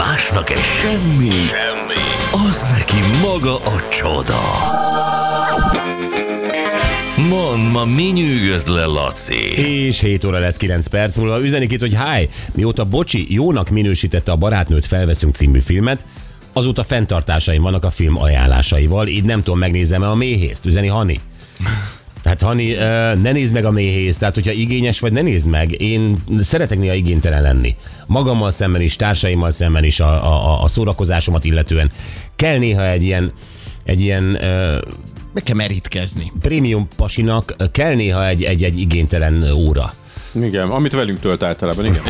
Másnak egy semmi, semmi, az neki maga a csoda. Mond, ma mi nyűgöz le, Laci? És 7 óra lesz 9 perc múlva. Üzenik itt, hogy háj, mióta Bocsi jónak minősítette a Barátnőt felveszünk című filmet, azóta fenntartásaim vannak a film ajánlásaival, így nem tudom, megnézem-e a méhészt. Üzeni Hani. Hát Hani, ne nézd meg a méhész, tehát hogyha igényes vagy, ne nézd meg. Én szeretek néha igénytelen lenni. Magammal szemben is, társaimmal szemben is, a, a, a szórakozásomat illetően. Kell néha egy ilyen, egy ilyen Meg kell merítkezni. prémium pasinak, kell néha egy, egy, egy igénytelen óra. Igen, amit velünk tölt általában, igen.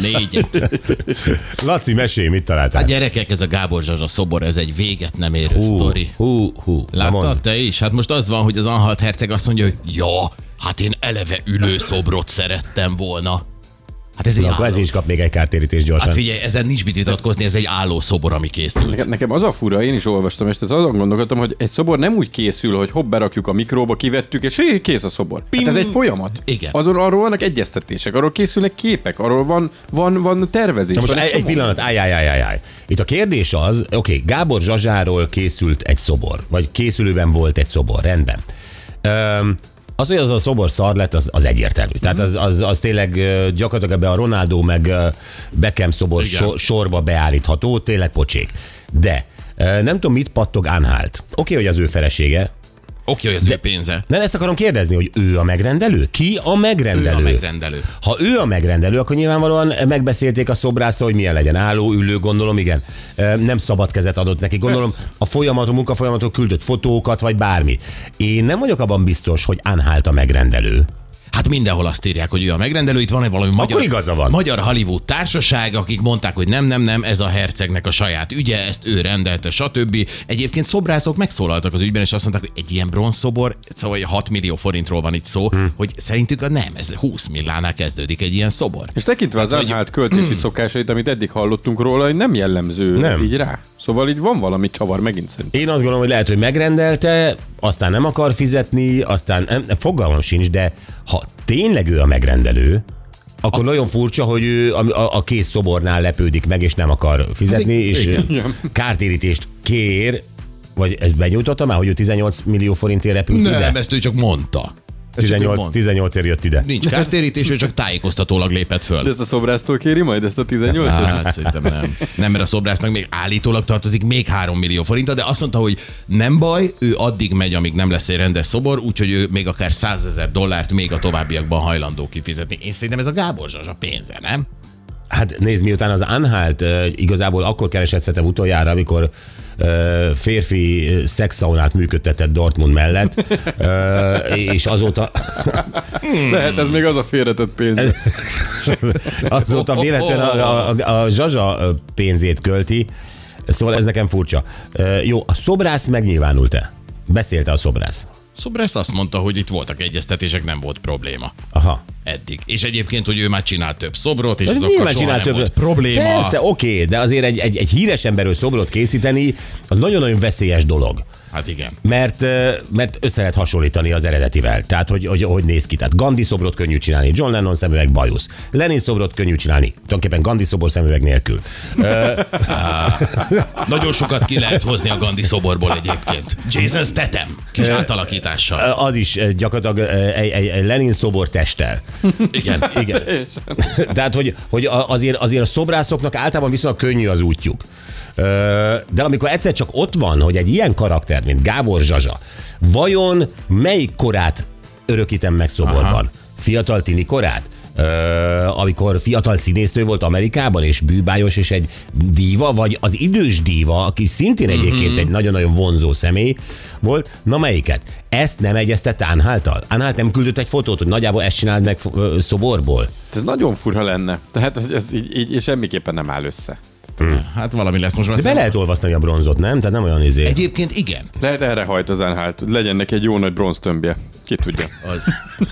Négyet. Laci, mesélj, mit találtál? Hát gyerekek, ez a Gábor Zsazsa szobor, ez egy véget nem érő hú, sztori. hú, hú. Láttad te is? Hát most az van, hogy az Anhalt herceg azt mondja, hogy ja, hát én eleve ülő szobrot szerettem volna. Hát ez egy Na, akkor álló... ez is kap még egy kártérítést gyorsan. Hát figyelj, ezen nincs mit vitatkozni, ez egy álló szobor, ami készült. Nekem- Nekem az a fura, én is olvastam, és ez azon gondolkodtam, hogy egy szobor nem úgy készül, hogy hopp, berakjuk a mikróba, kivettük, és hé, kész a szobor. Hát ez egy folyamat. Igen. Azon arról vannak egyeztetések, arról készülnek képek, arról van, van, van tervezés. Na most van egy, egy pillanat, állj, állj, állj, állj, állj. Itt a kérdés az, oké, okay, Gábor Zsazsáról készült egy szobor, vagy készülőben volt egy szobor, rendben. Öm, az, hogy az a szobor szar lett, az, az egyértelmű. Tehát az, az, az tényleg gyakorlatilag ebbe a Ronaldo meg Beckham szobor Igen. so, sorba beállítható, tényleg pocsék. De nem tudom, mit pattog Anhalt. Oké, okay, hogy az ő felesége, Oké, hogy az ő pénze. de ezt akarom kérdezni, hogy ő a megrendelő? Ki a Ő megrendelő? a megrendelő. Ha ő a megrendelő, akkor nyilvánvalóan megbeszélték a szobrászra, hogy milyen legyen. Álló, ülő, gondolom, igen. Nem szabad kezet adott neki. Gondolom, a folyamaton, munkafolyamaton küldött fotókat, vagy bármi. Én nem vagyok abban biztos, hogy Anhalt a megrendelő. Hát mindenhol azt írják, hogy ő a megrendelő, itt van egy valami magyar, igaza van. magyar Hollywood társaság, akik mondták, hogy nem, nem, nem, ez a hercegnek a saját ügye, ezt ő rendelte, stb. Egyébként szobrászok megszólaltak az ügyben, és azt mondták, hogy egy ilyen bronzszobor, szóval 6 millió forintról van itt szó, hmm. hogy szerintük a nem, ez 20 millánál kezdődik egy ilyen szobor. És tekintve az Anhalt költési szokásait, amit eddig hallottunk róla, hogy nem jellemző nem. ez így rá. Szóval így van valami csavar megint szerintem. Én azt gondolom, hogy lehet, hogy megrendelte, aztán nem akar fizetni, aztán nem, fogalmam sincs, de ha tényleg ő a megrendelő, akkor a... nagyon furcsa, hogy ő a, a, a kész szobornál lepődik meg, és nem akar fizetni, és igen. kártérítést kér, vagy ezt benyújtotta már, hogy ő 18 millió forintért repült Nem, ide? ezt ő csak mondta. Ezt csak ő 18, mondta. 18 ér jött ide. Nincs kártérítés, ő csak tájékoztatólag lépett föl. De ezt a szobrásztól kéri majd, ezt a 18 Hát szerintem nem. Nem, mert a szobrásznak még állítólag tartozik még 3 millió forinta, de azt mondta, hogy nem baj, ő addig megy, amíg nem lesz egy rendes szobor, úgyhogy ő még akár 100 ezer dollárt még a továbbiakban hajlandó kifizetni. Én szerintem ez a Gábor Zsazsa pénze, nem? Hát nézd, miután az Anhalt igazából akkor keresett szerintem utoljára, amikor férfi szexszaunát működtetett Dortmund mellett, és azóta, Lehet, ez még az a félretett pénz. azóta véletlenül a, a, a Zsazsa pénzét költi, szóval ez nekem furcsa. Jó, a szobrász megnyilvánult-e? Beszélte a szobrász. Szobrász azt mondta, hogy itt voltak egyeztetések, nem volt probléma. Aha. Eddig. És egyébként, hogy ő már csinált több szobrot, és Ez azokkal soha csinál nem több. volt probléma. Persze, oké, de azért egy, egy, egy híres emberről szobrot készíteni, az nagyon-nagyon veszélyes dolog. Hát igen. mert, mert össze lehet hasonlítani az eredetivel. Tehát, hogy, hogy, hogy néz ki. Tehát Gandhi szobrot könnyű csinálni, John Lennon szemüveg bajusz. Lenin szobrot könnyű csinálni, tulajdonképpen Gandhi szobor szemüveg nélkül. Nagyon sokat ki lehet hozni a Gandhi szoborból egyébként. Jason Statham, kis átalakítással. Az is gyakorlatilag egy, egy, egy Lenin szobor testtel. Igen. Igen. Tehát, hogy, hogy azért, azért a szobrászoknak általában viszonylag könnyű az útjuk. De amikor egyszer csak ott van, hogy egy ilyen karakter, mint Gábor Zsazsa, vajon melyik korát örökítem meg szoborban? Aha. Fiatal tini korát? Ö, amikor fiatal színésznő volt Amerikában, és bűbájos, és egy díva, vagy az idős díva, aki szintén egyébként egy nagyon-nagyon vonzó személy volt, na melyiket? Ezt nem egyeztette Anhaltal? Anhalt nem küldött egy fotót, hogy nagyjából ezt csináld meg szoborból? Ez nagyon furha lenne. Tehát ez- ez így, így, így semmiképpen nem áll össze. Hát valami lesz most. De be lehet olvasztani a bronzot, nem? Tehát nem olyan izé. Egyébként igen. Lehet erre hajt az hogy legyen neki egy jó nagy bronztömbje. Ki tudja. Az.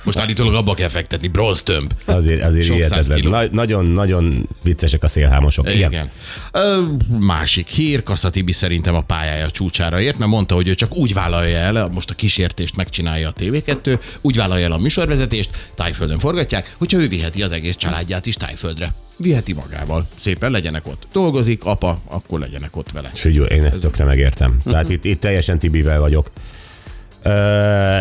Most állítólag abba kell fektetni, bronz tömb. Azért, azért hihetetlen. kiló. Na, nagyon, nagyon viccesek a szélhámosok. Igen. Igen. Ö, másik hír, Kassa Tibi szerintem a pályája csúcsára ért, mert mondta, hogy ő csak úgy vállalja el, most a kísértést megcsinálja a TV2, úgy vállalja el a műsorvezetést, tájföldön forgatják, hogyha ő viheti az egész családját is tájföldre. Viheti magával. Szépen legyenek ott. Dolgozik, apa, akkor legyenek ott vele. Figyelj, én ezt tökre megértem. Tehát itt, itt teljesen Tibivel vagyok.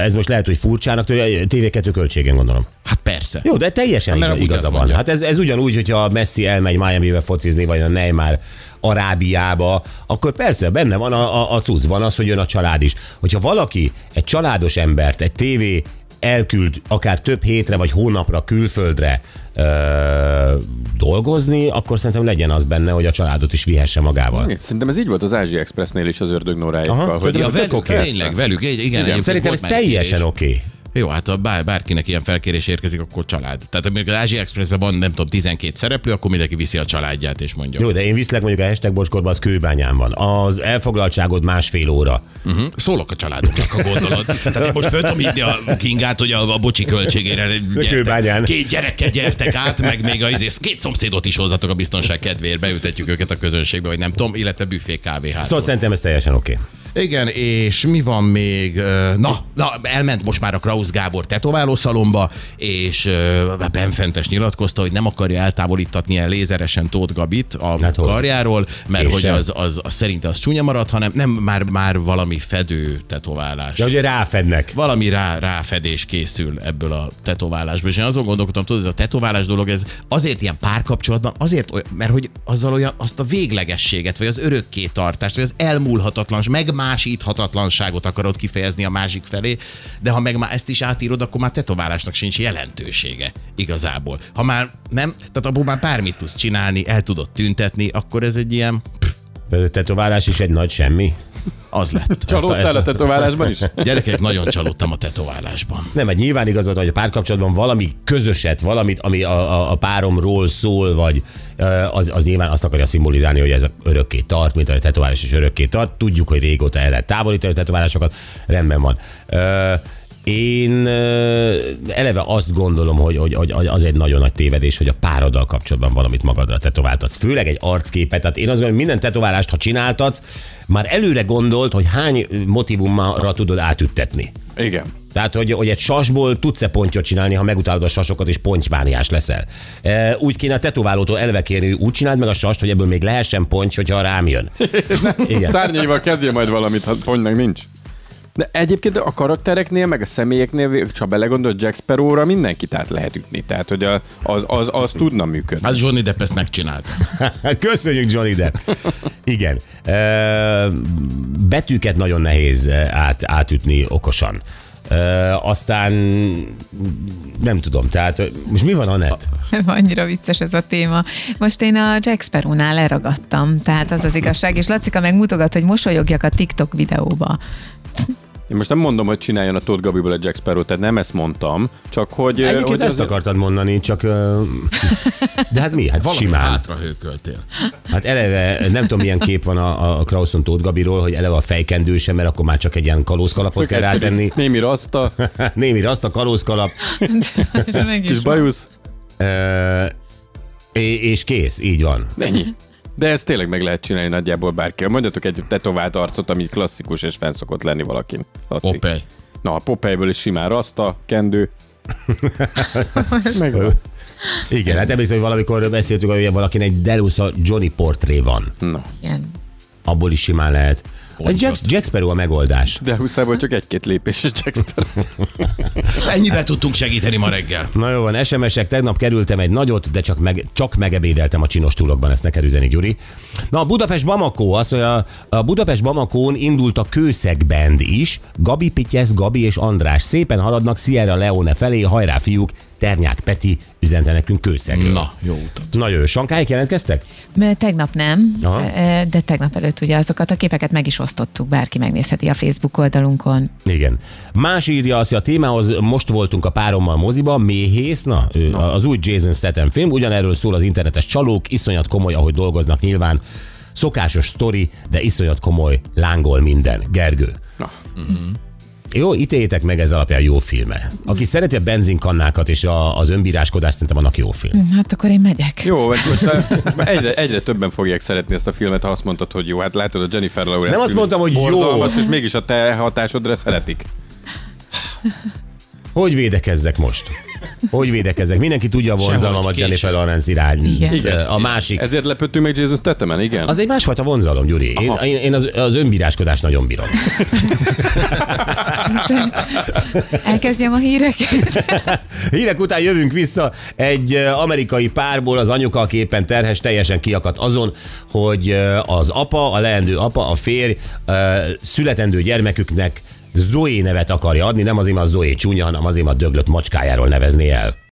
Ez most lehet, hogy furcsának tőle, TV2 költségen gondolom. Hát persze. Jó, de teljesen Mert igaz, igaza van. Hát ez, ez ugyanúgy, hogyha Messi elmegy Miami-be focizni, vagy a Neymar Arábiába, akkor persze benne van a, a, a cuccban az, hogy jön a család is. Hogyha valaki egy családos embert, egy tévé elküld akár több hétre vagy hónapra külföldre ö, dolgozni, akkor szerintem legyen az benne, hogy a családot is vihesse magával. Szerintem ez így volt az Ázsia Expressnél is az ördög Aha. Hogy Ja, velük, tényleg, velük, igen, igen Szerintem ez teljesen oké. Jó, hát ha bár, bárkinek ilyen felkérés érkezik, akkor család. Tehát amikor az Ázsia Expressben van, nem tudom, 12 szereplő, akkor mindenki viszi a családját, és mondja. Jó, de én viszlek mondjuk a hashtag bocskorban, az kőbányán van. Az elfoglaltságod másfél óra. Uh-huh. Szólok a családoknak, ha gondolod. Tehát én most föl tudom hívni a kingát, hogy a, a bocsi költségére gyertek, két gyerekkel gyertek át, meg még a, izé- két szomszédot is hozzatok a biztonság kedvéért, beültetjük őket a közönségbe, vagy nem tudom, illetve büfé kávé hát. Szóval szerintem ez teljesen oké. Igen, és mi van még? Na, na elment most már a Krausz Gábor tetoválószalomba, és Benfentes nyilatkozta, hogy nem akarja eltávolítatni el lézeresen Tóth Gabit a Hát karjáról, mert És hogy sem. az, az, az szerinte az csúnya marad, hanem nem már, már valami fedő tetoválás. De ugye ráfednek. Valami rá, ráfedés készül ebből a tetoválásból. És én azon gondolkodtam, tudod, ez a tetoválás dolog, ez azért ilyen párkapcsolatban, azért, olyan, mert hogy azzal olyan azt a véglegességet, vagy az örökké tartást, vagy az elmúlhatatlan, megmásíthatatlanságot akarod kifejezni a másik felé, de ha meg már ezt is átírod, akkor már tetoválásnak sincs jelentősége igazából. Ha már nem, tehát abból már bármit tudsz csinálni, el tudod tüntetni, akkor ez egy ilyen, pff, tetoválás is egy nagy semmi. az lett. Csalódtál a- tetoválásban is? Gyerekek, nagyon csalódtam a tetoválásban. Nem, egy nyilván igazad, hogy a párkapcsolatban valami közöset, valamit, ami a, a, a páromról szól, vagy az, az nyilván azt akarja szimbolizálni, hogy ez a örökké tart, mint a tetoválás is örökké tart. Tudjuk, hogy régóta el lehet távolítani a tetoválásokat, rendben van. Ö, én eleve azt gondolom, hogy, hogy, hogy az egy nagyon nagy tévedés, hogy a pároddal kapcsolatban valamit magadra tetováltatsz. Főleg egy arcképet. Tehát én azt gondolom, hogy minden tetoválást, ha csináltatsz, már előre gondolt, hogy hány motivumra tudod átüttetni. Igen. Tehát, hogy, hogy egy sasból tudsz-e pontyot csinálni, ha megutálod a sasokat, és pontymániás leszel. E, úgy kéne a tetoválótól elve kérni, úgy csináld meg a sast, hogy ebből még lehessen ponty, hogyha rám jön. Igen. Szárnyaival kezdje majd valamit, ha pontnak nincs. De egyébként a karaktereknél, meg a személyeknél, ha belegondol, Jack Sparrow-ra mindenkit át lehet ütni. Tehát, hogy a- az, az, az tudna működni. Hát Johnny Depp ezt megcsinálta. Köszönjük, Johnny Depp. Igen. Betűket nagyon nehéz át, átütni okosan. E, aztán nem tudom, tehát most mi van, Anett? Annyira vicces ez a téma. Most én a Jack Sparrow-nál leragadtam, tehát az az igazság, és Lacika meg mutogat, hogy mosolyogjak a TikTok videóba. Én most nem mondom, hogy csináljon a Tóth Gabiból egy Jack Sparrow, tehát nem ezt mondtam, csak hogy... Egyébként hogy ezt akartad mondani, csak... De hát mi? Hát Valami simán. hátra hőköltél. Hát eleve nem tudom, milyen kép van a, a Krauszon Tóth Gabiról, hogy eleve a fejkendőse, mert akkor már csak egy ilyen kalózkalapot kell rátenni. Némi raszta, Némi azt a kalózkalap, kis bajusz, és és kész, így van. ennyi. De ezt tényleg meg lehet csinálni nagyjából bárki. Mondjatok egy tetovált arcot, ami klasszikus és fenn szokott lenni valakin. Laci. Popeye. Na, a Popeye-ből is simán raszta, kendő. Megvan. Igen, hát emlékszem, hogy valamikor beszéltük, hogy valakinek egy Delusa Johnny portré van. Na. Igen. Abból is simán lehet. A Jack, Jack Sparrow a megoldás. De Huszából csak egy-két lépés, és Jack Sparrow. Ennyivel tudtunk segíteni ma reggel. Na jó van, SMS-ek, tegnap kerültem egy nagyot, de csak, meg, csak megebédeltem a csinos túlokban, ezt neked üzeni, Gyuri. Na, a Budapest Bamako, az, hogy a, a Budapest Bamakón indult a Kőszeg Band is, Gabi Pityesz, Gabi és András szépen haladnak Sierra Leone felé, hajrá fiúk, Ternyák Peti üzente nekünk Kőszegről. Na, jó utat. Na jó, Sankályik jelentkeztek? Tegnap nem, Aha. de tegnap előtt ugye azokat a képeket meg is osztottuk, bárki megnézheti a Facebook oldalunkon. Igen. Más írja azt, hogy a témához most voltunk a párommal moziba, méhész, na, ő, az új Jason Statham film, ugyanerről szól az internetes csalók, iszonyat komoly, ahogy dolgoznak nyilván. Szokásos sztori, de iszonyat komoly, lángol minden. Gergő. Na. Jó, ítéljétek meg ez alapján jó filme. Aki szereti a benzinkannákat és a, az önbíráskodást, szerintem annak jó film. Hát akkor én megyek. Jó, vagy most, egyre, egyre többen fogják szeretni ezt a filmet, ha azt mondtad, hogy jó. Hát látod, a Jennifer Lawrence Nem azt mondtam, hogy jó. és mégis a te hatásodra szeretik. Hogy védekezzek most? Hogy védekezzek? Mindenki tudja a vonzalmamat Sehogy Jennifer. Lawrence irány. Igen. A másik. Ezért lepődtünk meg Jason Statham-en, igen? Az egy másfajta vonzalom, Gyuri. Én, én, én az, az önbíráskodást nagyon bírom. Elkezdjem a híreket. Hírek után jövünk vissza egy amerikai párból, az anyuka, aki éppen terhes, teljesen kiakadt azon, hogy az apa, a leendő apa, a férj születendő gyermeküknek Zoé nevet akarja adni, nem azért, mert Zoé csúnya, hanem azért, mert döglött macskájáról nevezni el.